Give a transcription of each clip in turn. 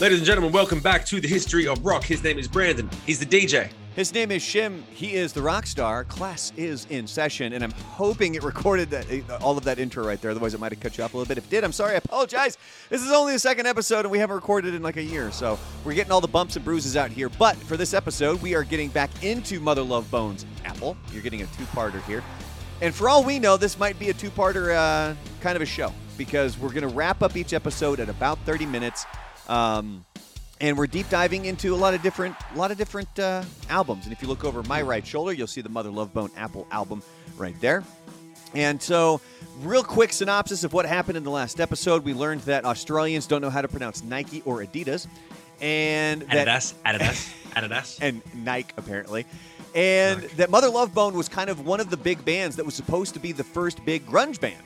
Ladies and gentlemen, welcome back to the history of rock. His name is Brandon. He's the DJ. His name is Shim. He is the rock star. Class is in session, and I'm hoping it recorded that, uh, all of that intro right there. Otherwise, it might have cut you off a little bit. If it did, I'm sorry. I apologize. This is only the second episode, and we haven't recorded in like a year, so we're getting all the bumps and bruises out here. But for this episode, we are getting back into Mother Love Bones Apple. You're getting a two-parter here, and for all we know, this might be a two-parter uh, kind of a show because we're going to wrap up each episode at about 30 minutes. Um, and we're deep diving into a lot of different, a lot of different uh, albums. And if you look over my right shoulder, you'll see the Mother Love Bone Apple album right there. And so, real quick synopsis of what happened in the last episode. We learned that Australians don't know how to pronounce Nike or Adidas, and that Adidas, Adidas, Adidas. and Nike apparently, and that Mother Love Bone was kind of one of the big bands that was supposed to be the first big grunge band.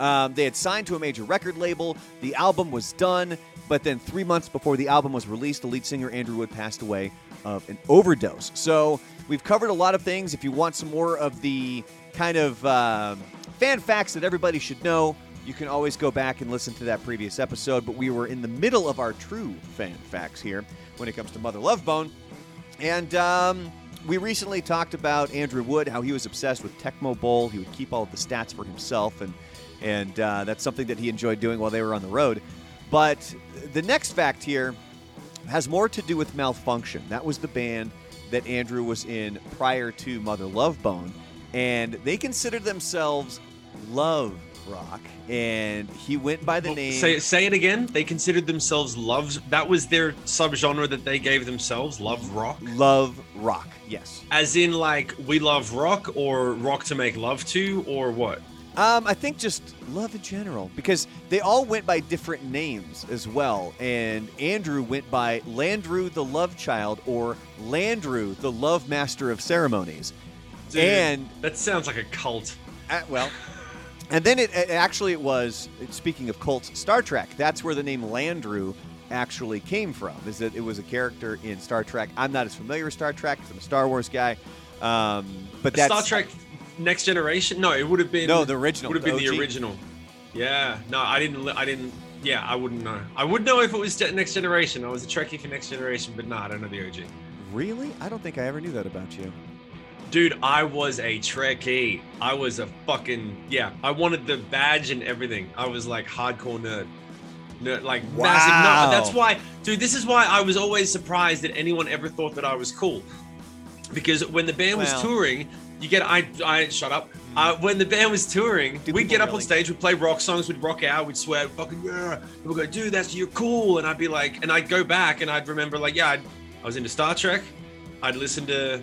Um, they had signed to a major record label. The album was done, but then three months before the album was released, the lead singer Andrew Wood passed away of an overdose. So we've covered a lot of things. If you want some more of the kind of um, fan facts that everybody should know, you can always go back and listen to that previous episode. But we were in the middle of our true fan facts here when it comes to Mother Love Bone. And um, we recently talked about Andrew Wood, how he was obsessed with Tecmo Bowl. He would keep all of the stats for himself, and and uh, that's something that he enjoyed doing while they were on the road. But the next fact here has more to do with Malfunkshun. That was the band that Andrew was in prior to Mother Love Bone, and they considered themselves love rock. And he went by the Well, name. Say, say it again. They considered themselves loves. That was their subgenre that they gave themselves. Love rock, Love rock. Yes. as in like we love rock or rock to make love to or what? Um, I think just love in general because they all went by different names as well. And Andrew went by Landrew the Love Child or Landrew the Love Master of Ceremonies. Dude, And that sounds like a cult. uh, well, and then it, it actually it was speaking of cults, Star Trek. That's where the name Landrew actually came from. Is that it was a character in Star Trek. I'm not as familiar with Star Trek 'cause I'm a Star Wars guy. Um, but that's Star Trek Next Generation. No, it would have been No, the original, Would have been the the original. Yeah. No, I didn't. I didn't. Yeah, I wouldn't know. I would know if it was Next Generation. I was a Trekkie for Next Generation, but no, I don't know the OG. Really? I don't think I ever knew that about you. Dude, I was a Trekkie. I was a fucking yeah. I wanted the badge and everything. I was like hardcore nerd. Nerd, like massive Wow. nerd. That's why, dude. This is why I was always surprised that anyone ever thought that I was cool. Because when the band was touring, you get I I shut up. Uh, when the band was touring, we'd get up on stage, we'd play rock songs, we'd rock out, we'd swear, fucking yeah. People go, dude, that's you're cool, and I'd be like, and I'd go back and I'd remember like, yeah, I'd, I was into Star Trek. I'd listen to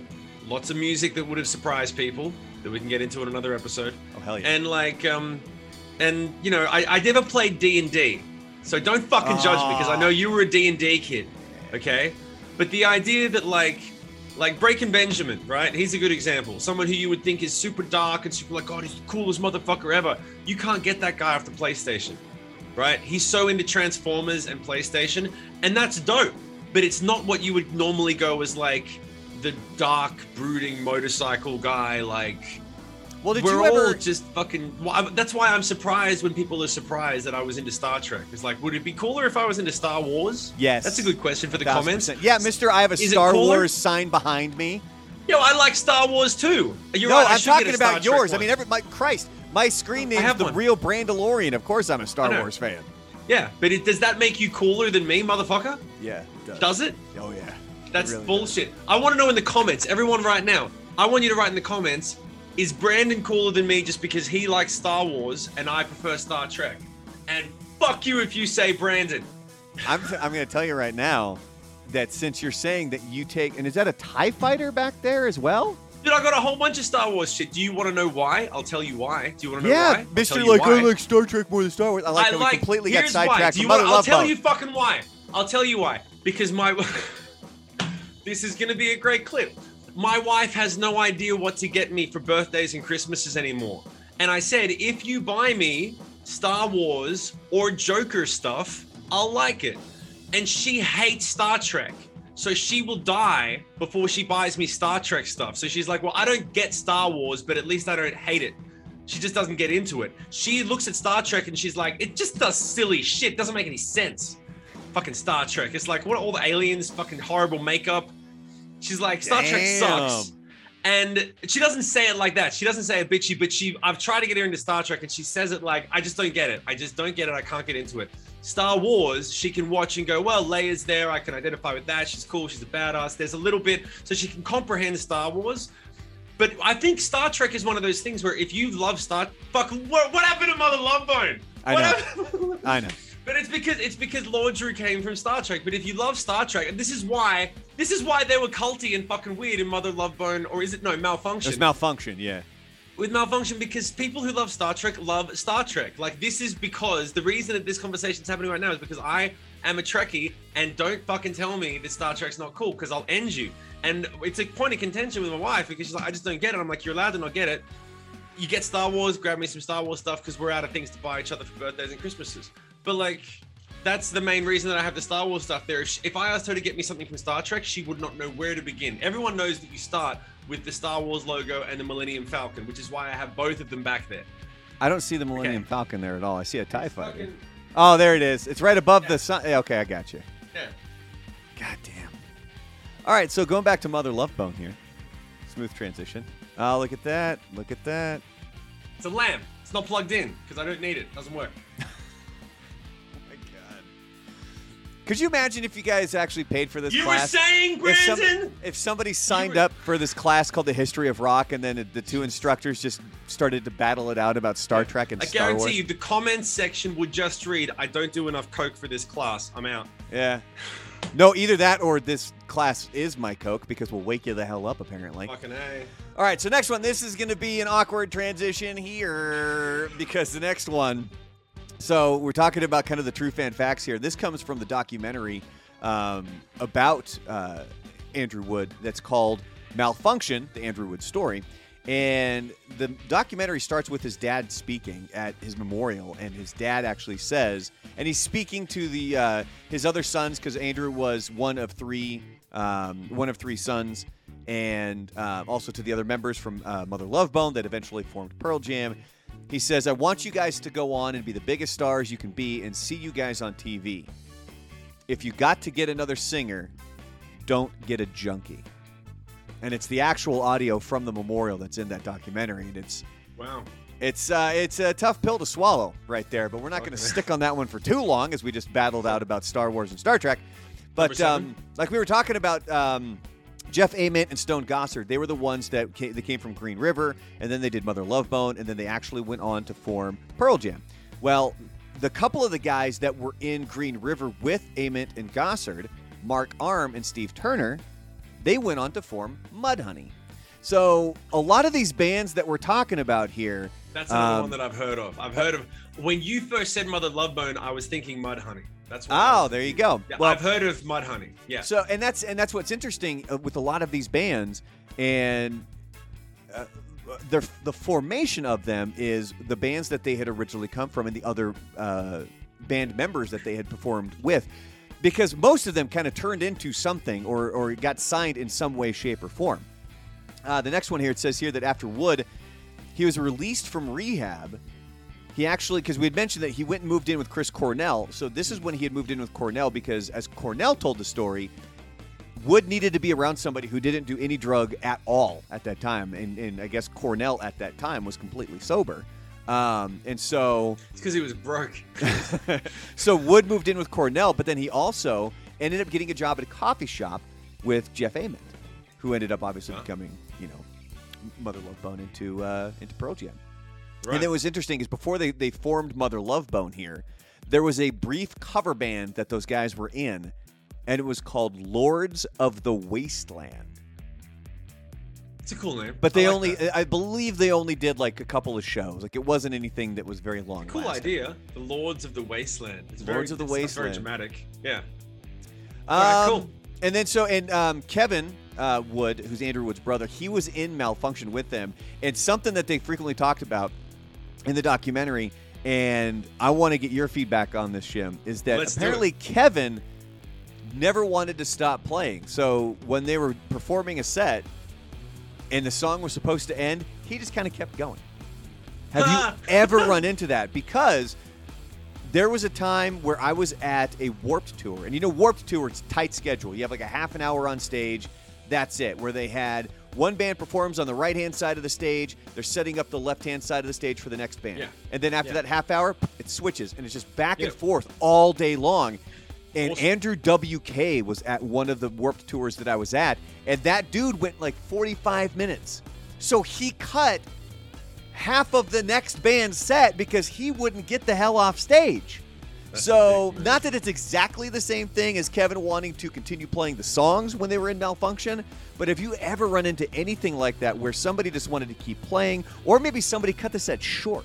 lots of music that would have surprised people that we can get into in another episode, Oh hell yeah! and like, um, and you know, I, I never played D and D, so don't fucking judge me because I know you were a D and D kid, okay? But the idea that like like Breaking Benjamin, right? He's a good example. Someone who you would think is super dark and super like, God, he's the coolest motherfucker ever. You can't get that guy off the PlayStation, right? He's so into Transformers and PlayStation, and that's dope. But it's not what you would normally go as like the dark, brooding motorcycle guy. Like well, did we're you all ever? just fucking. That's why I'm surprised when people are surprised that I was into Star Trek. It's like, would it be cooler if I was into Star Wars? Yes. That's a good question for the comments. percent. Yeah, Mister, I have a Is Star? Wars sign behind me. Yo, I like Star Wars too. You're no, right, I'm talking about Trek yours. I mean, every my Christ, my screen I name's have the one. real Brandalorian. Of course, I'm a Star Wars fan. yeah, but it, does that make you cooler than me, motherfucker? Yeah, it does. Does it? Oh yeah. That's really bullshit. I want to know in the comments, everyone right now. I want you to write in the comments: Is Brandon cooler than me just because he likes Star Wars and I prefer Star Trek? And fuck you if you say Brandon. I'm I'm going to tell you right now that since you're saying that you take and is that a Tie Fighter back there as well? Dude, I got a whole bunch of Star Wars shit. Do you want to know why? I'll tell you why. Do you want to know yeah, why? I'll Mister, like why. I like Star Trek more than Star Wars. I like I like. completely got sidetracked Do you want, I'll tell you fucking why. I'll tell you why. Because my this is gonna be a great clip. My wife has no idea what to get me for birthdays and Christmases anymore. And I said, if you buy me Star Wars or Joker stuff, I'll like it. And she hates Star Trek. So she will die before she buys me Star Trek stuff. So she's like, well, I don't get Star Wars, but at least I don't hate it. She just doesn't get into it. She looks at Star Trek and she's like, it just does silly shit. Doesn't make any sense. fucking Star Trek. It's like what are all the aliens, fucking horrible makeup. She's like, Star Trek sucks. And she doesn't say it like that. She doesn't say it bitchy, but she I've tried to get her into Star Trek and she says it like, I just don't get it. I just don't get it. I can't get into it. Star Wars, she can watch and go, well, Leia's there. I can identify with that. She's cool. She's a badass. There's a little bit, so she can comprehend Star Wars. But I think Star Trek is one of those things where if you love Star, fuck, what, what happened to Mother Love Bone? I know. I know. But it's because it's because Lord Drew came from Star Trek. But if you love Star Trek, and this is why this is why they were culty and fucking weird in Mother Love Bone, or is it no Malfunkshun? There's Malfunkshun. Yeah. with Malfunkshun because people who love Star Trek love Star Trek. Like this is because the reason that this conversation is happening right now is because I am a Trekkie and don't fucking tell me that Star Trek's not cool because I'll end you. And it's a point of contention with my wife because she's like, I just don't get it. I'm like, you're allowed to not get it. You get Star Wars, grab me some Star Wars stuff because we're out of things to buy each other for birthdays and Christmases. But like, that's the main reason that I have the Star Wars stuff there. If, she- if I asked her to get me something from Star Trek, she would not know where to begin. Everyone knows that you start with the Star Wars logo and the Millennium Falcon, which is why I have both of them back there. I don't see the Millennium Okay. Falcon there at all. I see a Tie Fighter. Fucking- Oh, there it is. It's right above the sun. yeah, Okay, I got you. yeah. God damn. All right, so going back to Mother Love Bone here. Smooth transition. Oh, look at that. Look at that. It's a lamp. It's not plugged in because I don't need it. it. Doesn't work. Could you imagine if you guys actually paid for this You were class? saying, if, some- if somebody signed were- up for this class called the History of Rock, and then the two instructors just started to battle it out about Star Trek and I Star guarantee Wars. you, the comments section would just read, "I don't do enough coke for this class. I'm out." Yeah. No, either that or this class is my Coke because we'll wake you the hell up, apparently. Fucking a. All right, so next one. This is going to be an awkward transition here because the next one. So we're talking about kind of the true fan facts here. This comes from the documentary um, about uh, Andrew Wood that's called Malfunkshun, the Andrew Wood story. And the documentary starts with his dad speaking at his memorial, and his dad actually says, and he's speaking to the uh, his other sons because Andrew was one of three, um, one of three sons, and uh, also to the other members from uh, Mother Love Bone that eventually formed Pearl Jam. He says, "I want you guys to go on and be the biggest stars you can be, and see you guys on TV. If you got to get another singer, don't get a junkie." And it's the actual audio from the memorial that's in that documentary, and it's Wow. it's uh, it's a tough pill to swallow right there. But we're not going to stick on that one for too long, as we just battled out about Star Wars and Star Trek. But um, like we were talking about. Um, Jeff Ament and Stone Gossard, they were the ones that came, that came from Green River, and then they did Mother Love Bone, and then they actually went on to form Pearl Jam. Well, the couple of the guys that were in Green River with Ament and Gossard, Mark Arm and Steve Turner, they went on to form Mudhoney. So a lot of these bands that we're talking about here, That's another Um, one that I've heard of. I've heard of. When you first said Mother Love Bone, I was thinking Mudhoney. That's what. Oh, there you go. Yeah, well, I've heard of Mudhoney. Yeah. So and that's and that's what's interesting uh, with a lot of these bands and uh, their the formation of them is the bands that they had originally come from and the other uh, band members that they had performed with because most of them kind of turned into something or or got signed in some way shape or form. Uh, the next one here it says here that after Wood he was released from rehab he actually, because we had mentioned that he went and moved in with Chris Cornell. So this is when he had moved in with Cornell because, as Cornell told the story, Wood needed to be around somebody who didn't do any drug at all at that time. And, and I guess Cornell at that time was completely sober. Um, and so, it's because he was broke. so Wood moved in with Cornell, but then he also ended up getting a job at a coffee shop with Jeff Ament, who ended up obviously Huh. becoming, you know, Mother Love Bone into uh, into Pearl Jam. Right. And it was interesting is before they, they formed Mother Love Bone here, there was a brief cover band that those guys were in, and it was called Lords of the Wasteland. It's a cool name. But they I like only, that. I believe they only did like a couple of shows. Like it wasn't anything that was very long. cool idea. The Lords of the Wasteland. It's very, Lords of the Wasteland. Very dramatic. Yeah. Um, Alright, cool. And then so and um, Kevin uh, Wood, who's Andrew Wood's brother, he was in Malfunkshun with them, and something that they frequently talked about in the documentary. And I want to get your feedback on this, Shim. Is that Let's apparently Kevin never wanted to stop playing. So when they were performing a set and the song was supposed to end, he just kind of kept going. Have you ever run into that? Because there was a time where I was at a Warped Tour, and you know, Warped Tour, it's a tight schedule. You have like a half an hour on stage. That's it. Where they had one band performs on the right hand side of the stage, they're setting up the left hand side of the stage for the next band. Yeah. And then after Yeah. that half hour, it switches, and it's just back Yeah. and forth all day long. And Awesome. Andrew WK was at one of the Warped tours that I was at, and that dude went like 45 minutes. So he cut half of the next band's set because he wouldn't get the hell off stage. So, not that it's exactly the same thing as Kevin wanting to continue playing the songs when they were in Malfunkshun, but if you ever run into anything like that where somebody just wanted to keep playing, or maybe somebody cut the set short,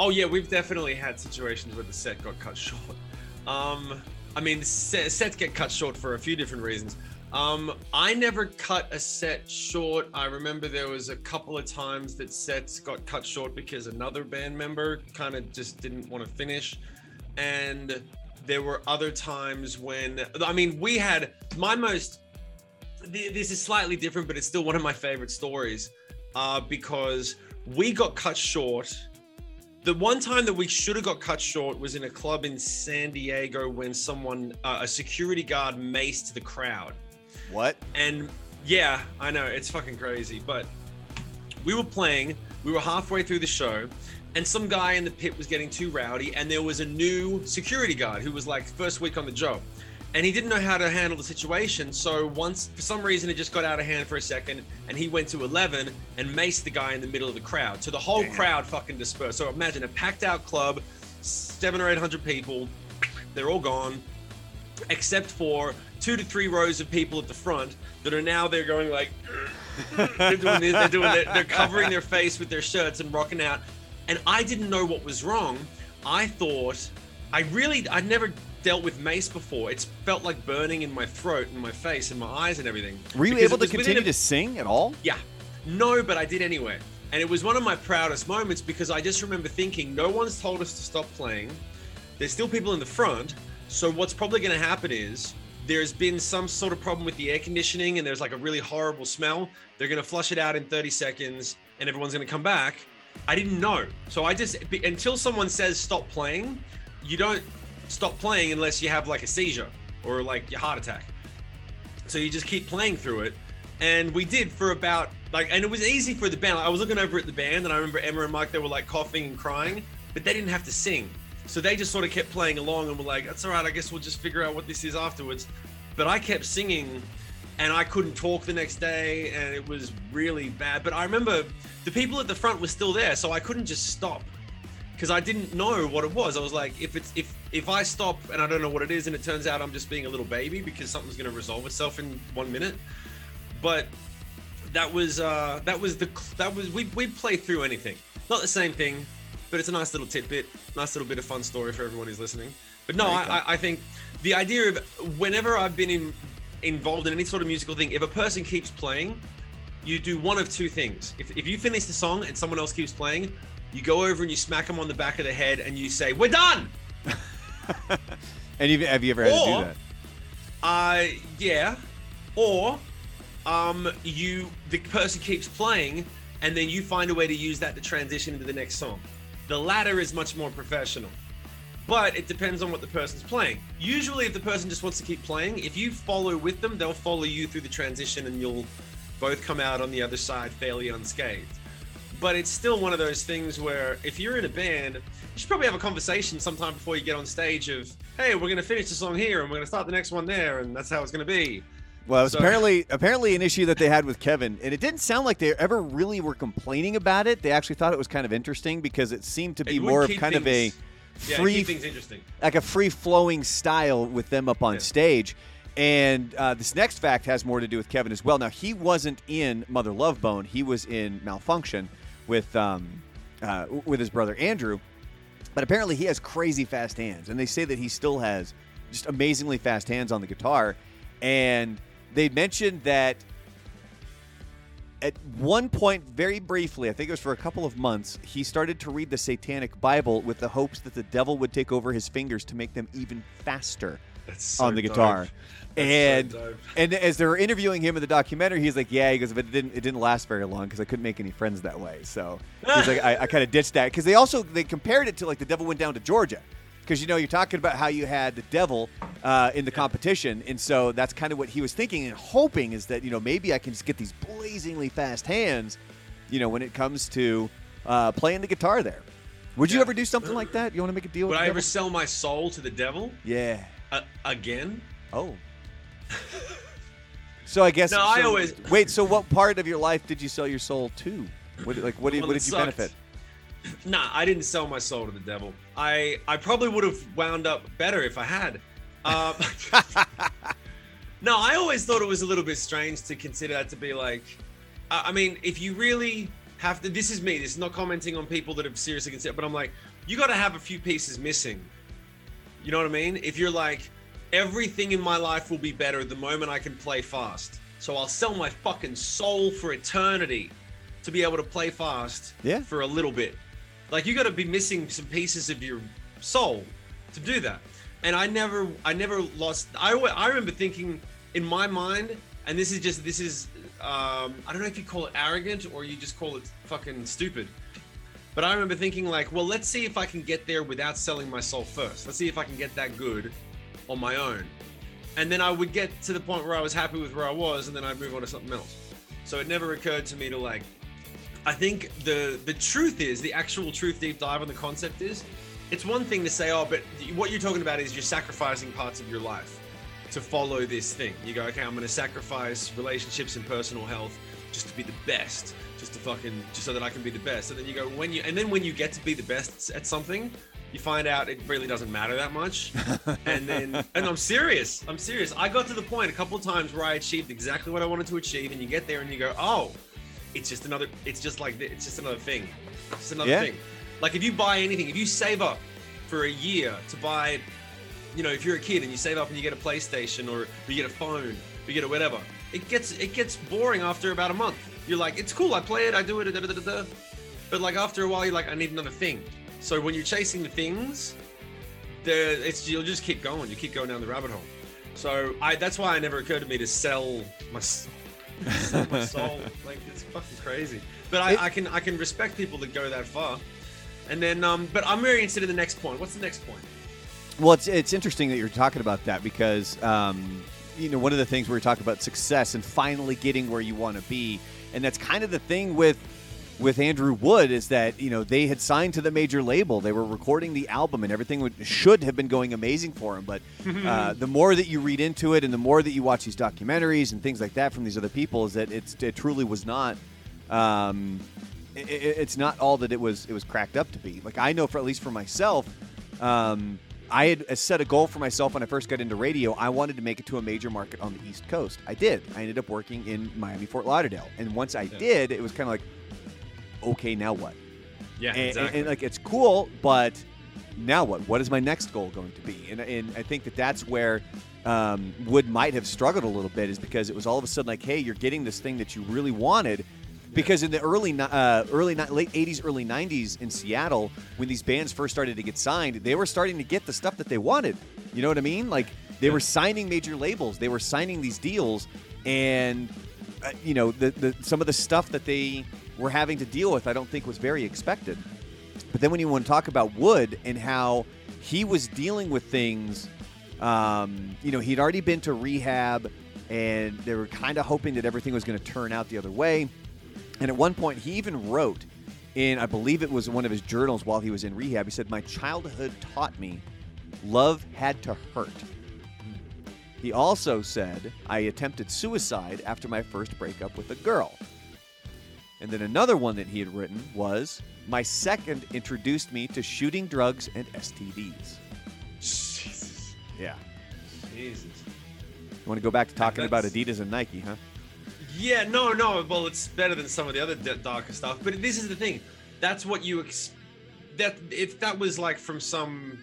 Oh yeah, we've definitely had situations where the set got cut short. Um, I mean, sets get cut short for a few different reasons. Um, I never cut a set short. I remember there was a couple of times that sets got cut short because another band member kind of just didn't want to finish, and there were other times when I mean, we had my most. This is slightly different, but it's still one of my favorite stories, uh, because we got cut short the one time that we should have got cut short was in a club in San Diego when someone, uh, a security guard, maced the crowd. what? And yeah, I know it's fucking crazy, but we were playing, we were halfway through the show, and some guy in the pit was getting too rowdy, and there was a new security guard who was like first week on the job. And he didn't know how to handle the situation. So once, for some reason, it just got out of hand for a second, and he went to 11 and maced the guy in the middle of the crowd. So the whole Damn. crowd fucking dispersed. So imagine a packed out club, seven or eight hundred people, they're all gone except for two to three rows of people at the front that are now they're going like they're doing this, they're doing they're covering their face with their shirts and rocking out and i didn't know what was wrong i thought i really i'd never dealt with mace before it's felt like burning in my throat and my face and my eyes and everything Were you able to continue a- to sing at all? yeah. No, but I did anyway. And it was one of my proudest moments because I just remember thinking, no one's told us to stop playing. There's still people in the front. So what's probably going to happen is there's been some sort of problem with the air conditioning and there's like a really horrible smell. They're going to flush it out in 30 seconds and everyone's going to come back. I didn't know. So I just, until someone says stop playing, you don't stop playing unless you have like a seizure or like your heart attack. So you just keep playing through it. And we did for about like, and it was easy for the band. Like, I was looking over at the band, and I remember Emma and Mike. They were like coughing and crying, but they didn't have to sing. So they just sort of kept playing along, and were like, "That's all right. I guess we'll just figure out what this is afterwards." But I kept singing, and I couldn't talk the next day, and it was really bad. But I remember the people at the front were still there, so I couldn't just stop because I didn't know what it was. I was like, if it's if if I stop and I don't know what it is, and it turns out I'm just being a little baby because something's going to resolve itself in one minute. But that was uh that was the that was we we play through anything. Not the same thing, but it's a nice little tidbit, nice little bit of fun story for everyone who's listening. But no, Very I, cool. I I think the idea of whenever I've been in involved in any sort of musical thing, if a person keeps playing, you do one of two things. If, if you finish the song and someone else keeps playing, you go over and you smack them on the back of the head and you say, "We're done." And you, have you ever had to do that? Uh, yeah. Or, um, you the person keeps playing, and then you find a way to use that to transition into the next song. The latter is much more professional, but it depends on what the person's playing. Usually, if the person just wants to keep playing, if you follow with them, they'll follow you through the transition, and you'll both come out on the other side fairly unscathed. But it's still one of those things where if you're in a band, you should probably have a conversation sometime before you get on stage of, hey, we're gonna finish the song here and we're gonna start the next one there, and that's how it's gonna be. Well, it was So- apparently apparently an issue that they had with Kevin, and it didn't sound like they ever really were complaining about it. They actually thought it was kind of interesting because it seemed to be more of kind of a things- Yeah, free, things interesting. like a free flowing style with them up on Yeah. stage. And uh, this next fact has more to do with Kevin as well. Now he wasn't in Mother Love Bone; he was in Malfunkshun with um, uh, with his brother Andrew. But apparently, he has crazy fast hands, and they say that he still has just amazingly fast hands on the guitar. And they mentioned that at one point, very briefly, I think it was for a couple of months, he started to read the Satanic Bible with the hopes that the devil would take over his fingers to make them even faster so on the guitar. And so and as they were interviewing him in the documentary, he's like, "Yeah," he goes, "But it didn't it didn't last very long because I couldn't make any friends that way." So he's like, "I, I kind of ditched that because they also they compared it to like the devil went down to Georgia." Because you know you're talking about how you had the devil uh, in the competition, and so that's kind of what he was thinking and hoping is that you know maybe I can just get these blazingly fast hands, you know, when it comes to uh, playing the guitar there. Would you Yeah. ever do something like that? You want to make a deal Would I the ever devil? sell my soul to the devil Yeah. uh, again? Oh. so I guess. No, I always- wait. So what part of your life did you sell your soul to? What, like what did what did you sucked. benefit? Nah, I didn't sell my soul to the devil. I I probably would have wound up better if I had. Um, no, I always thought it was a little bit strange to consider that to be like. I I mean, if you really have to, this is me. This is not commenting on people that have seriously considered, but I'm like, you got to have a few pieces missing. You know what I mean? If you're like, everything in my life will be better the moment I can play fast. So I'll sell my fucking soul for eternity to be able to play fast Yeah. for a little bit. Like you got to be missing some pieces of your soul to do that. And I never, I never lost. I, I remember thinking in my mind, and this is just, this is, um, I don't know if you call it arrogant or you just call it fucking stupid. But I remember thinking like, well, let's see if I can get there without selling my soul first. Let's see if I can get that good on my own. And then I would get to the point where I was happy with where I was, and then I'd move on to something else. So it never occurred to me to like. I think the the truth is the actual truth deep dive on the concept is, it's one thing to say, oh, but what you're talking about is you're sacrificing parts of your life to follow this thing. You go, okay, I'm going to sacrifice relationships and personal health just to be the best, just to fucking, just so that I can be the best. And then you go, when you, and then when you get to be the best at something, you find out it really doesn't matter that much. and then, and I'm serious, I'm serious. I got to the point a couple of times where I achieved exactly what I wanted to achieve, and you get there and you go, oh, it's just another, it's just like, it's just another thing. It's just another Yeah. thing. Like if you buy anything, if you save up for a year to buy you know, if you're a kid and you save up and you get a PlayStation or you get a phone, or you get a whatever, it gets it gets boring after about a month. You're like, it's cool, I play it, I do it, da, da, da, but like after a while, you're like, I need another thing. So when you're chasing the things, the it's you'll just keep going. You keep going down the rabbit hole. So I that's why it never occurred to me to sell my my soul. Like it's fucking crazy. But I, It- I can I can respect people that go that far. And then, um, but I'm very interested in the next point. What's the next point? Well, it's it's interesting that you're talking about that because um, you know one of the things we were talking about success and finally getting where you want to be, and that's kind of the thing with with Andrew Wood is that you know they had signed to the major label, they were recording the album, and everything would, should have been going amazing for him. But uh, the more that you read into it, and the more that you watch these documentaries and things like that from these other people, is that it's, it truly was not. Um, i i- it's not all that it was. It was cracked up to be. Like I know, for at least for myself, um, I had set a goal for myself when I first got into radio. I wanted to make it to a major market on the East Coast. I did. I ended up working in Miami, Fort Lauderdale, and once I did, it was kind of like, okay, now what? Yeah, and, and- exactly. and, like it's cool, but now what? What is my next goal going to be? And, and I think that that's where um, Wood might have struggled a little bit, is because it was all of a sudden like, hey, you're getting this thing that you really wanted. Because in the early, uh, early, late '80s, early '90s in Seattle, when these bands first started to get signed, they were starting to get the stuff that they wanted. You know what I mean? Like they were signing major labels, they were signing these deals, and uh, you know, the, the some of the stuff that they were having to deal with, I don't think was very expected. But then when you want to talk about Wood and how he was dealing with things, um, you know, he'd already been to rehab, and they were kind of hoping that everything was going to turn out the other way. And at one point, he even wrote in, I believe it was one of his journals while he was in rehab. He said, "My childhood taught me love had to hurt." He also said, I attempted suicide after my first breakup with a girl. And then another one that he had written was, My second introduced me to shooting drugs and STDs. Jesus. Yeah. Jesus. You want to go back to talking about Adidas and Nike, huh? Yeah, no, no. Well, it's better than some of the other darker stuff. But this is the thing. That's what you ex- that if that was like from some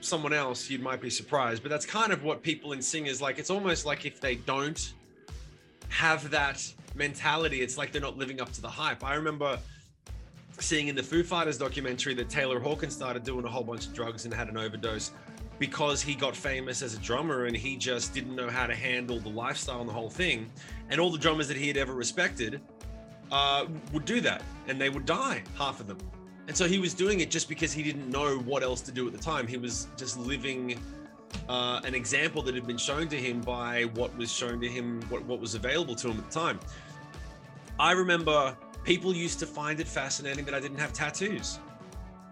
someone else, you might be surprised. But that's kind of what people in singers like. It's almost like if they don't have that mentality, it's like they're not living up to the hype. I remember seeing in the Foo Fighters documentary that Taylor Hawkins started doing a whole bunch of drugs and had an overdose because he got famous as a drummer and he just didn't know how to handle the lifestyle and the whole thing. And all the drummers that he had ever respected uh, would do that and they would die, half of them. And so he was doing it just because he didn't know what else to do at the time. He was just living uh, an example that had been shown to him by what was shown to him, what, what was available to him at the time. I remember people used to find it fascinating that I didn't have tattoos.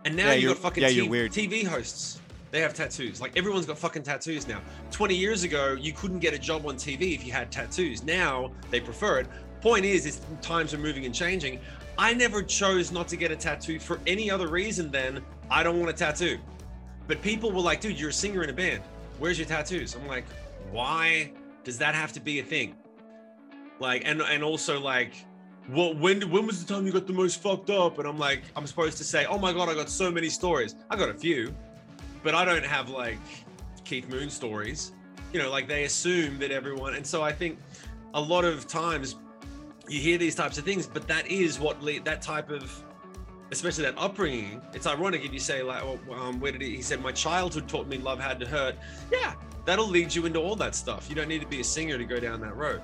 And now Yeah, you got fucking yeah, T-. TV hosts. They have tattoos. Like everyone's got fucking tattoos now. 20 years ago, you couldn't get a job on TV if you had tattoos. Now they prefer it. Point is, is times are moving and changing. I never chose not to get a tattoo for any other reason than I don't want a tattoo. But people were like, dude, you're a singer in a band. Where's your tattoos? I'm like, why does that have to be a thing? Like, and and also like, well, when when was the time you got the most fucked up? And I'm like, I'm supposed to say, oh my god, I got so many stories. I got a few, but I don't have like Keith Moon stories. You know, like they assume that everyone, and so I think a lot of times you hear these types of things, but that is what le- that type of especially that upbringing. It's ironic if you say like, oh, um, where did he? He said, my childhood taught me love had to hurt. Yeah, that'll lead you into all that stuff. You don't need to be a singer to go down that road.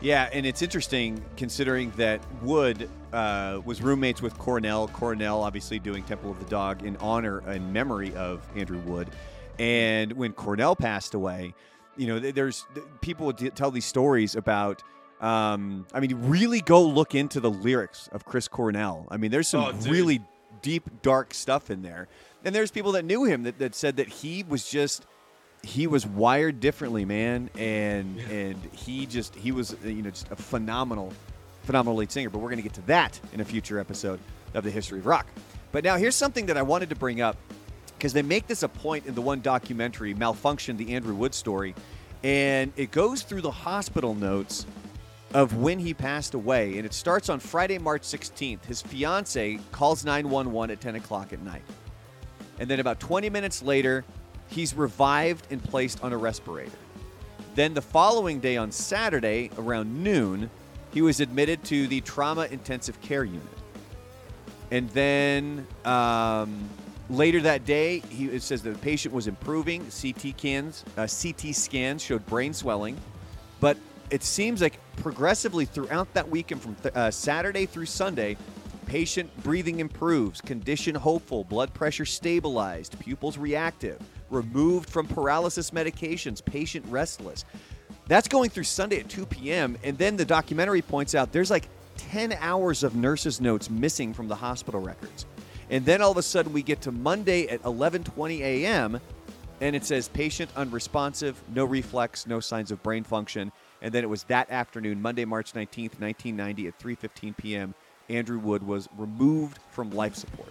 Yeah, and it's interesting considering that Wood uh, was roommates with Cornell. Cornell, obviously, doing Temple of the Dog in honor and memory of Andrew Wood. And when Cornell passed away, you know, there's people would tell these stories about. Um, I mean, really go look into the lyrics of Chris Cornell. I mean, there's some Oh, really deep, dark stuff in there. And there's people that knew him that, that said that he was just he was wired differently, man, and Yeah. and he just he was uh, you know just a phenomenal, phenomenal lead singer. But we're going to get to that in a future episode of the history of rock. But now here's something that I wanted to bring up because they make this a point in the one documentary, Malfunkshun, the Andrew Wood story, and it goes through the hospital notes of when he passed away, and it starts on Friday, March 16th. His fiance calls 911 at 10 o'clock at night. And then about 20 minutes later, he's revived and placed on a respirator. Then the following day on Saturday, around noon, he was admitted to the trauma intensive care unit. And then um, later that day, he, it says the patient was improving. CT scans, uh, CT scans showed brain swelling, but it seems like progressively throughout that weekend, from th- uh, Saturday through Sunday, patient breathing improves, condition hopeful, blood pressure stabilized, pupils reactive, removed from paralysis medications, patient restless. That's going through Sunday at 2 p.m. And then the documentary points out there's like 10 hours of nurses' notes missing from the hospital records. And then all of a sudden we get to Monday at 11:20 a.m. and it says patient unresponsive, no reflex, no signs of brain function. And then it was that afternoon, Monday, March 19th, 1990 at 3:15 p.m. Andrew Wood was removed from life support.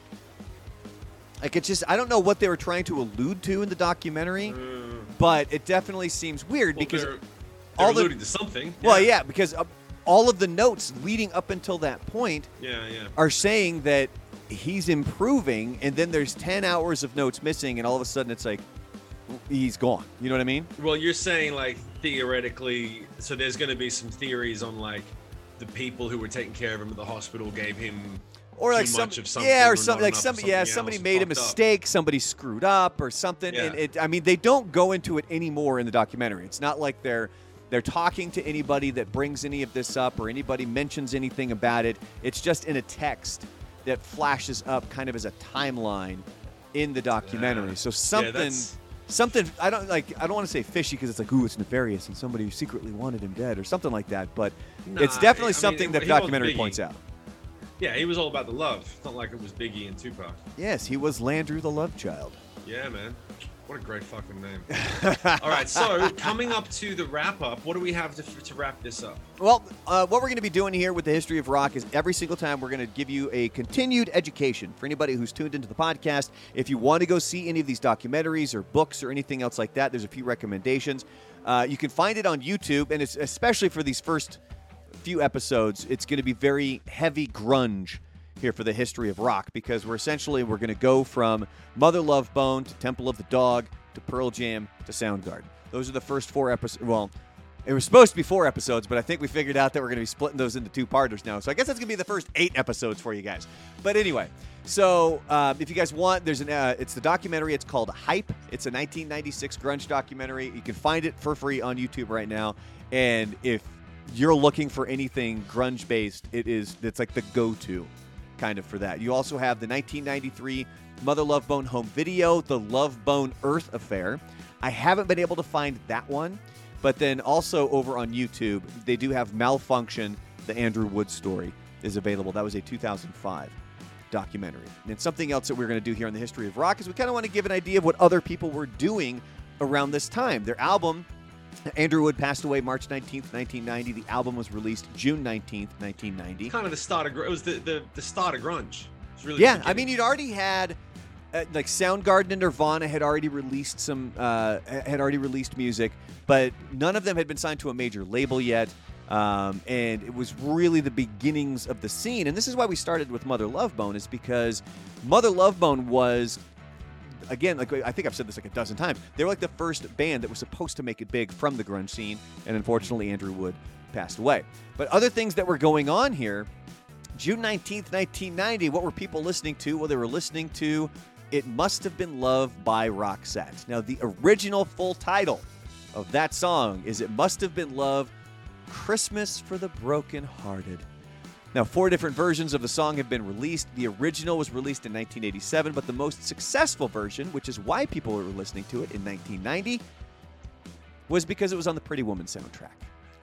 Like it's just I don't know what they were trying to allude to in the documentary, but it definitely seems weird Well, because they're, they're all the- alluding to something. well, yeah, because uh, all of the notes leading up until that point Yeah, yeah. are saying that he's improving, and then there's 10 hours of notes missing, and all of a sudden it's like he's gone. You know what I mean? Well, you're saying like theoretically, so there's going to be some theories on like the people who were taking care of him at the hospital gave him Or like some, something, yeah, or something like of somebody, yeah, something somebody made a fucked up. mistake, somebody screwed up, or something. Yeah. And it, I mean, they don't go into it anymore in the documentary. It's not like they're they're talking to anybody that brings any of this up or anybody mentions anything about it. It's just in a text that flashes up, kind of as a timeline in the documentary. Yeah. So something. that's- Something I don't like. I don't want to say fishy because it's like, ooh, it's nefarious, and somebody secretly wanted him dead, or something like that. But it's definitely I mean, something it- that the documentary points out. Yeah, he was all about the love. It's not like it was Biggie and Tupac. Yes, he was Landrew the Love Child. Yeah, man. What a great fucking name. all right, so coming up to the wrap up, what do we have to, to wrap this up? Well, uh, what we're going to be doing here with the history of rock is every single time we're going to give you a continued education for anybody who's tuned into the podcast. If you want to go see any of these documentaries or books or anything else like that, there's a few recommendations. Uh, you can find it on YouTube, and it's especially for these first few episodes, it's going to be very heavy grunge here for the history of rock because we're essentially we're going to go from Mother Love Bone to Temple of the Dog to Pearl Jam to Soundgarden. Those are the first four episodes. Well, it was supposed to be four episodes, but I think we figured out that we're going to be splitting those into two parters now. So I guess that's going to be the first eight episodes for you guys. But anyway, so um, if you guys want, there's an uh, it's the documentary. It's called Hype. It's a 1996 grunge documentary. You can find it for free on YouTube right now. And if you're looking for anything grunge based, it is it's like the go to kind of for that. You also have the 1993 Mother Love Bone home video, The Love Bone Earth Affair. I haven't been able to find that one, but then also over on YouTube, they do have Malfunkshun, the Andrew Wood story is available. That was a 2005 documentary. And something else that we're going to do here on the history of rock is we kind of want to give an idea of what other people were doing around this time. Their album Andrew Wood passed away March 19th, 1990. The album was released June 19th, 1990. Kind of the start of it was the the, the start of grunge. It's really Yeah, I mean, you'd already had uh, like Soundgarden and Nirvana had already released some uh, had already released music, but none of them had been signed to a major label yet. Um, and it was really the beginnings of the scene. And this is why we started with Mother Love Bone, is because Mother Love Bone was again, like I think I've said this like a dozen times, they were like the first band that was supposed to make it big from the grunge scene, and unfortunately, Andrew Wood passed away. But other things that were going on here, June 19th, 1990, what were people listening to? Well, they were listening to It Must Have Been Love by Roxette. Now, the original full title of that song is It Must Have Been Love Christmas for the Broken Hearted. Now, four different versions of the song have been released. The original was released in 1987, but the most successful version, which is why people were listening to it in 1990, was because it was on the Pretty Woman soundtrack.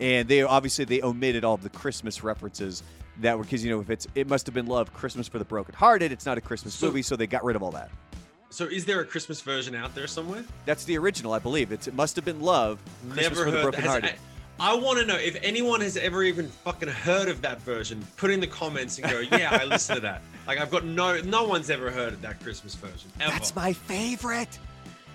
And they obviously they omitted all of the Christmas references that were because you know if it's it must have been love Christmas for the broken hearted it's not a Christmas So- movie so they got rid of all that. So is there a Christmas version out there somewhere? That's the original I believe. It's it must have been love Christmas Never for the heard broken that. hearted. Has- I, I want to know if anyone has ever even fucking heard of that version. Put in the comments and go, yeah, I listened to that. Like I've got no, no one's ever heard of that Christmas version. Ever. That's my favorite.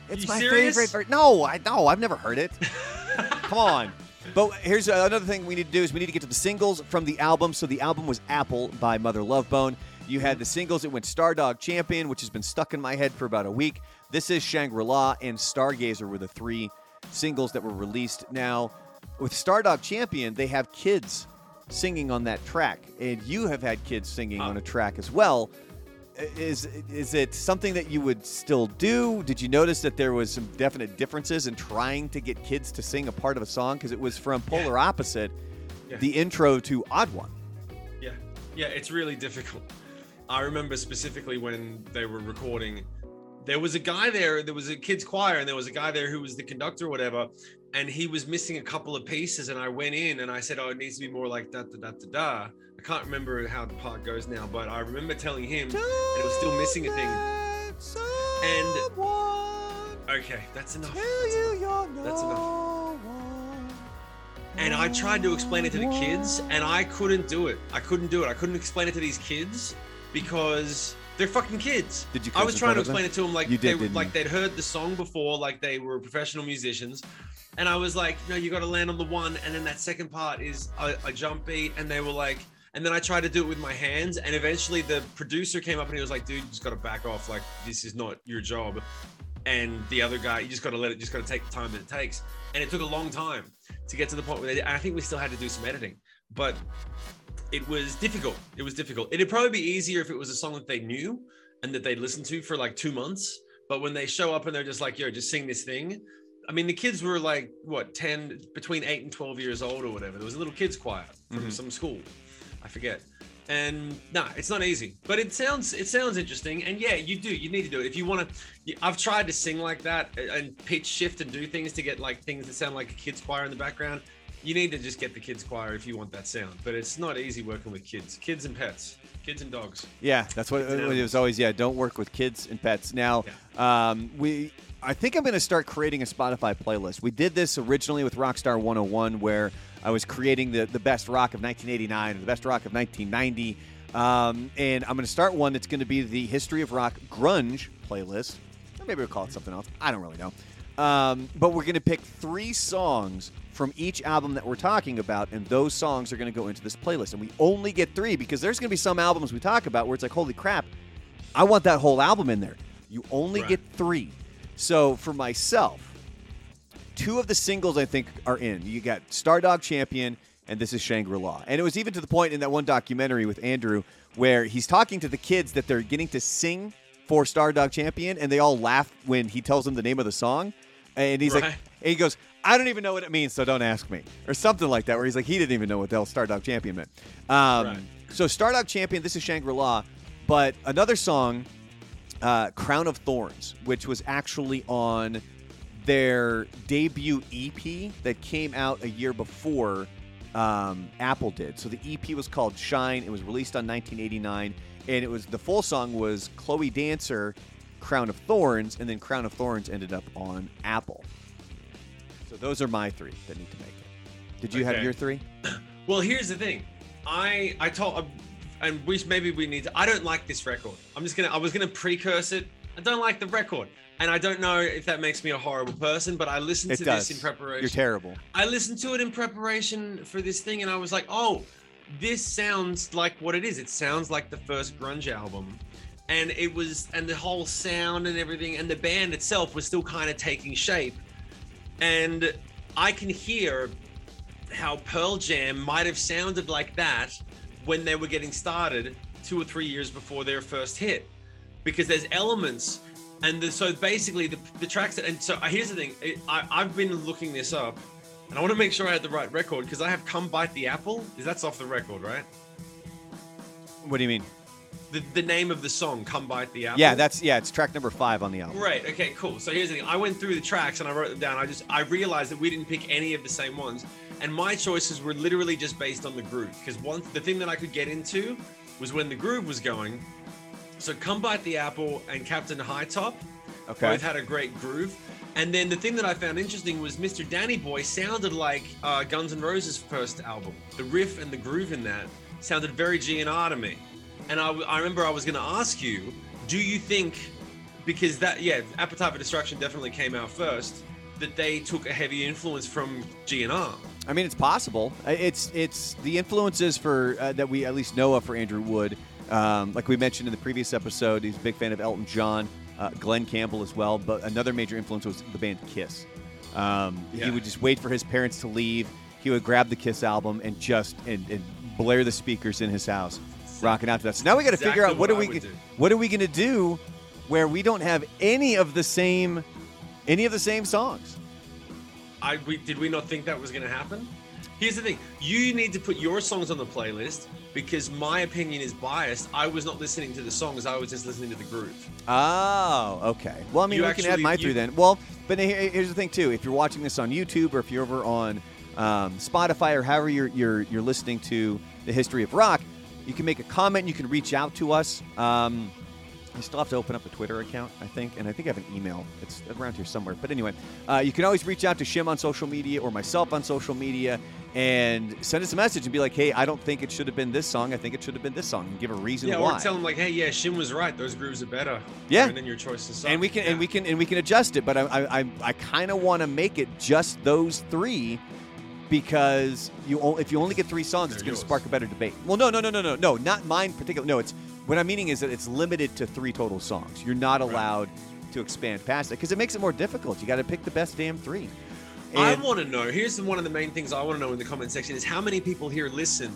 It's You my serious? favorite. ver- No, I no, I've never heard it. Come on. But here's another thing we need to do is we need to get to the singles from the album. So the album was Apple by Mother Love Bone. You had the singles. It went Stardog Champion, which has been stuck in my head for about a week. This is Shangri La and Stargazer were the three singles that were released. Now, with Stardog Champion, they have kids singing on that track, and you have had kids singing Ah. on a track as well. Is is it something that you would still do? Did you notice that there was some definite differences in trying to get kids to sing a part of a song because it was from Polar Opposite, Yeah. the intro to Odd One. Yeah, yeah, it's really difficult. I remember specifically when they were recording, there was a guy there. There was a kids choir, and there was a guy there who was the conductor or whatever, and he was missing a couple of pieces. And I went in and I said, "Oh, it needs to be more like da da da da da." I can't remember how the part goes now, but I remember telling him, and it was still missing a thing. And- Okay, that's enough. That's enough. That's enough. And I tried to explain it to the kids, and I couldn't do it. I couldn't do it. I couldn't explain it to these kids because they're fucking kids. Did you I was trying to of them? explain it to them like You they were like you? they'd heard the song before, like they were professional musicians. And I was like, no, you got to land on the one, and then that second part is a, a jump beat. And they were like, and then I tried to do it with my hands, and eventually the producer came up and he was like, dude, you just got to back off. Like this is not your job. And the other guy, you just got to let it, just got to take the time that it takes. And it took a long time to get to the point where they, and I think we still had to do some editing, but it was difficult. It was difficult. It'd probably be easier if it was a song that they knew and that they'd listened to for like two months. But when they show up and they're just like, yo, just sing this thing. I mean, the kids were like, what, 10, between eight and 12 years old or whatever. There was a little kids choir from Mhm. some school. I forget. And no, it's not easy, but it sounds it sounds interesting. And yeah, you do you need to do it if you want to. I've tried to sing like that and pitch shift and do things to get like things that sound like a kids choir in the background. You need to just get the kids choir if you want that sound. But it's not easy working with kids, kids and pets, kids and dogs. Yeah, that's what it was always. Yeah, don't work with kids and pets. Now, um, we. I think I'm going to start creating a Spotify playlist. We did this originally with Rockstar 101, where I was creating the, the best rock of 1989 and the best rock of 1990. Um, and I'm going to start one that's going to be the History of Rock Grunge playlist. Or maybe we'll call it something else. I don't really know. Um, but we're going to pick three songs from each album that we're talking about, and those songs are going to go into this playlist. And we only get three because there's going to be some albums we talk about where it's like, holy crap, I want that whole album in there. You only Right. get three. So for myself, two of the singles I think are in. You got Stardog Champion and This is Shangri La. And it was even to the point in that one documentary with Andrew where he's talking to the kids that they're getting to sing for Stardog Champion and they all laugh when he tells them the name of the song. And he's like, and he goes, I don't even know what it means, so don't ask me, or something like that. Where he's like, he didn't even know what the hell Stardog Champion meant. Um, Right. So Stardog Champion, this is Shangri La, but another song, uh, Crown of Thorns, which was actually on their debut EP that came out a year before um, Apple did. So the EP was called Shine. It was released on 1989, and it was the full song was Chloe Dancer, Crown of Thorns, and then Crown of Thorns ended up on Apple. So those are my three that need to make it. Did you have your three? Well, here's the thing. I I told um, and we maybe we need to. I don't like this record. I'm just gonna. I was gonna precurse it. I don't like the record, and I don't know if that makes me a horrible person. But I listened It to does. this in preparation. You're terrible. I listened to it in preparation for this thing, and I was like, oh, this sounds like what it is. It sounds like the first grunge album. And it was, and the whole sound and everything, and the band itself was still kind of taking shape. And I can hear how Pearl Jam might have sounded like that when they were getting started two or three years before their first hit. Because there's elements, and the, so basically the, the tracks, that, and so uh, here's the thing it, I, I've been looking this up, and I want to make sure I had the right record because I have Come Bite the Apple. Is that's off the record, right? What do you mean? The, the name of the song, Come Bite the Apple. Yeah, that's yeah. It's track number five on the album. Right. Okay. Cool. So here's the thing. I went through the tracks and I wrote them down. I just I realized that we didn't pick any of the same ones, and my choices were literally just based on the groove. Because one the thing that I could get into was when the groove was going. So Come Bite the Apple and Captain High Top Okay. both had a great groove. And then the thing that I found interesting was Mr. Danny Boy sounded like uh, Guns N' Roses' first album. The riff and the groove in that sounded very GNR to me. And I remember I was going to ask you, do you think, because that, yeah, Appetite for Destruction definitely came out first, that they took a heavy influence from GNR? I mean, it's possible. It's it's the influences for uh, that we at least know of for Andrew Wood. Um, like we mentioned in the previous episode, he's a big fan of Elton John, uh, Glen Campbell as well. But another major influence was the band Kiss. Um, He would just wait for his parents to leave. He would grab the Kiss album and just and, and blare the speakers in his house, rocking out to that. So now we got to figure out what, what are I we do. what are we going to do where we don't have any of the same any of the same songs. I we, did we not think that was going to happen? Here's the thing: you need to put your songs on the playlist because my opinion is biased. I was not listening to the songs; I was just listening to the groove. Oh, okay. Well, I mean, You we can add my you- three then. Well, but here's the thing too. If you're watching this on YouTube or if you're over on um, Spotify or however you're, you're you're listening to the history of rock, you can make a comment. You can reach out to us. Um, I still have to open up a Twitter account, I think, and I think I have an email. It's around here somewhere. But anyway, uh, you can always reach out to Shim on social media or myself on social media and send us a message and be like, "Hey, I don't think it should have been this song. I think it should have been this song." And give a reason Yeah, why. or tell them like, "Hey, yeah, Shim was right. Those grooves are better." Yeah. and then your choices. suck. and we can Yeah. and we can and we can adjust it but i i, I, I kind of want to make it just those three because you o- if you only get three songs it's going to spark a better debate well no no no no no no not mine particular no it's what i'm meaning is that it's limited to three total songs you're not allowed to expand past it because it makes it more difficult you got to pick the best damn three I And- want to know. Here's one of the main things I want to know in the comment section is how many people here listen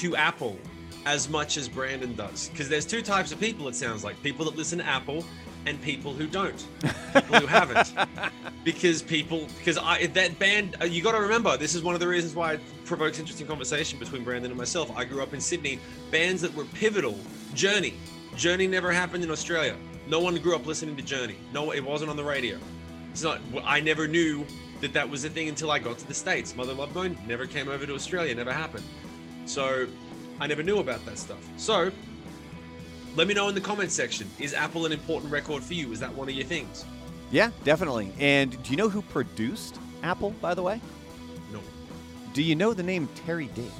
to Apple as much as Brandon does? Because there's two types of people. It sounds like people that listen to Apple and people who don't, people who haven't. Because people, because I that band, uh, you got to remember, this is one of the reasons why it provokes interesting conversation between Brandon and myself. I grew up in Sydney. Bands that were pivotal, Journey. Journey never happened in Australia. No one grew up listening to Journey. No, it wasn't on the radio. It's not. I never knew that that was a thing until I got to the states. Mother Love Bone never came over to Australia. Never happened. So I never knew about that stuff. So let me know in the comments section. Is Apple an important record for you? Is that one of your things? yeah definitely and do you know who produced apple by the way No. do you know the name terry date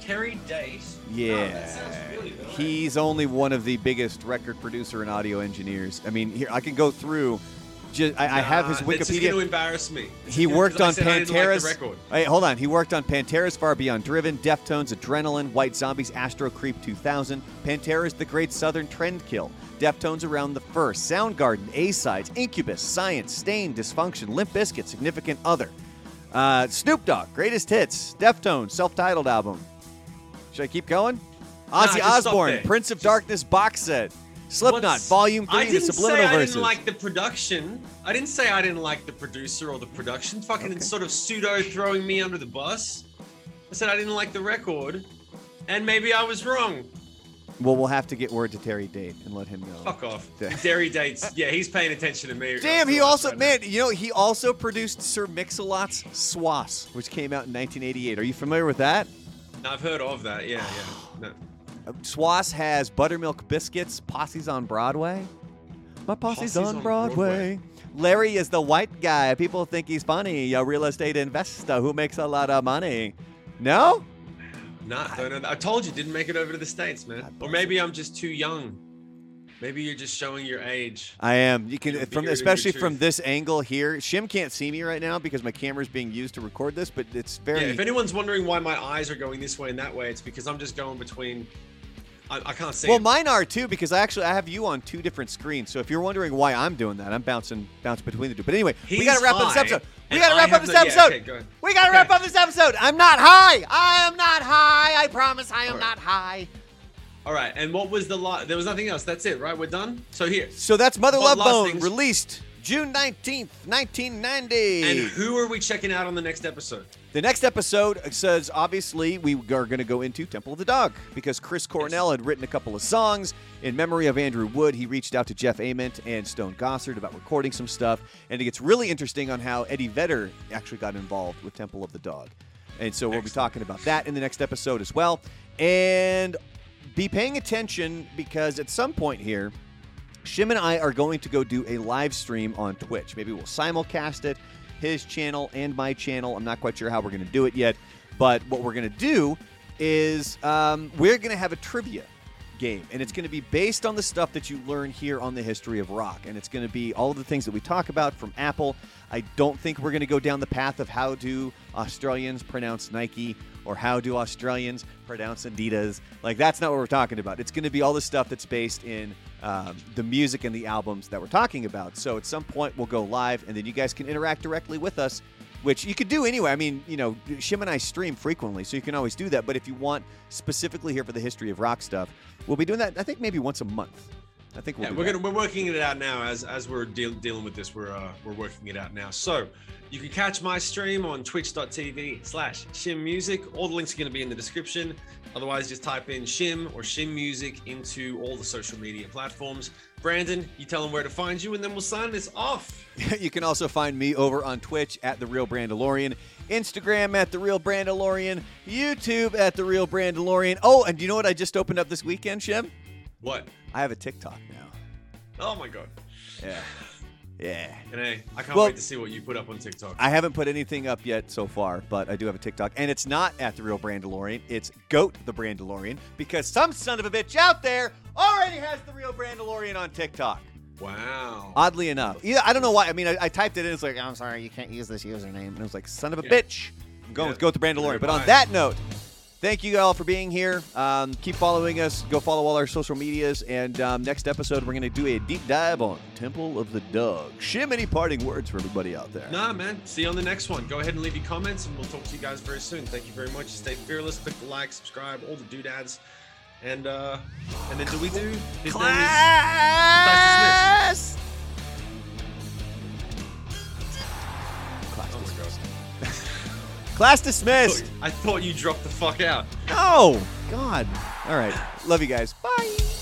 Terry Date. Yeah. Oh, that sounds really good. He's only one of the biggest record producer and audio engineers. I mean, here I can go through. Just, I, I have his Nah, just going to Wikipedia. embarrass me. He worked on Because I said I didn't like the Pantera's. record. Hey, hold on. He worked on Pantera's Far Beyond Driven, Deftones, Adrenaline, White Zombies, Astro Creep 2000, Pantera's The Great Southern Trendkill, Deftones Around the Fur, Soundgarden, A-Sides, Incubus, Science, Staind, Dysfunction, Limp Bizkit, Significant Other, uh, Snoop Dogg, Greatest Hits, Deftones, self-titled album. Should I keep going? Ozzy stop Osbourne. Prince of Just- Darkness box set, Slipknot, What's- Volume 3, I didn't subliminal say I verses. didn't like the production. I didn't say I didn't like the producer or the production. Fucking Okay. sort of pseudo throwing me under the bus. I said I didn't like the record, and maybe I was wrong. well, we'll have to get word to Terry Date and let him know. Fuck off. Terry dates. Yeah, he's paying attention to me. Damn, he Right also, now. man, you know, he also produced Sir Mix-a-Lot's Swass, which came out in 1988. Are you familiar with that? I've heard of that. Yeah, yeah. No. Swass has Buttermilk Biscuits, Posse's on Broadway. My posse's, Posse's on, on Broadway. Larry is the white guy. People think he's funny, a real estate investor who makes a lot of money. No? Nah, don't know that. I told you, didn't make it over to the states, man. Or maybe I'm just too young. Maybe you're just showing your age. I am. You can, from especially from this angle here. Shim can't see me right now because my camera's being used to record this, but it's very. Yeah, if anyone's wondering why my eyes are going this way and that way, it's because I'm just going between. I, I can't see. Well, mine are too because I actually I have you on two different screens. So if you're wondering why I'm doing that, I'm bouncing bouncing between the two. But anyway, we got to wrap up this episode. We got to wrap up this no- yeah, episode. okay, go we got to Okay. wrap up this episode. I'm not high. I am not high. I promise I am right. not high. All right, and what was the lot? There was nothing else. That's it, right? We're done. So here, So that's Mother Love Bone things- released June 19th, 1990. and who are we checking out on the next episode? The next episode says obviously we are going to go into Temple of the Dog because Chris Cornell had written a couple of songs in memory of Andrew Wood. He reached out to Jeff Ament and Stone Gossard about recording some stuff, and it gets really interesting on how Eddie Vedder actually got involved with Temple of the Dog. And so we'll be talking about that in the next episode as well. And be paying attention because at some point here, Shim and I are going to go do a live stream on Twitch. Maybe we'll simulcast it, his channel and my channel. I'm not quite sure how we're going to do it yet, but what we're going to do is um, we're going to have a trivia game, and it's going to be based on the stuff that you learn here on the history of rock, and it's going to be all of the things that we talk about from Apple. I don't think we're going to go down the path of how do Australians pronounce Nike or how do Australians pronounce Adidas. Like that's not what we're talking about. It's going to be all the stuff that's based in um, the music and the albums that we're talking about. So at some point we'll go live, and then you guys can interact directly with us which you could do anyway. I mean, you know, Shim and I stream frequently, so you can always do that. But if you want specifically here for the history of rock stuff, we'll be doing that. I think maybe once a month. I think we'll yeah, we're that. gonna we're working it out now as as we're deal, dealing with this. We're uh, we're working it out now. So you can catch my stream on twitch.tv slash shim music. All the links are gonna be in the description. Otherwise, just type in shim or shim music into all the social media platforms. Brandon, you tell them where to find you, and then we'll sign this off. you can also find me over on Twitch at the Real Brandalorian, Instagram at the Real Brandalorian, YouTube at the Real Brandalorian. Oh, and you know what I just opened up this weekend, Shim? What? I have a TikTok now. Oh my god. Yeah, yeah. And hey, I can't Well- wait to see what you put up on TikTok. I haven't put anything up yet so far, but I do have a TikTok, and it's not at the real Brandalorian. It's Goat the Brandalorian because some son of a bitch out there already has the real Brandalorian on TikTok. wow. Oddly enough, yeah, I don't know why. I mean, I, I typed it in. It's like oh, I'm sorry, you can't use this username, and it was like son of a Yeah. bitch. I'm going Yeah. with Goat the Brandalorian. But on that note. Thank you all for being here. Um, keep following us. Go follow all our social medias. And um, next episode, we're going to do a deep dive on Temple of the Dog. Shim, any parting words for everybody out there? Nah, man. See you on the next one. Go ahead and leave your comments, and we'll talk to you guys very soon. Thank you very much. Stay fearless. Click the like, subscribe, all the doodads, and uh, and then do we do his name Class! Class Class dismissed. I thought you dropped the fuck out. No. God. All right. Love you guys. Bye.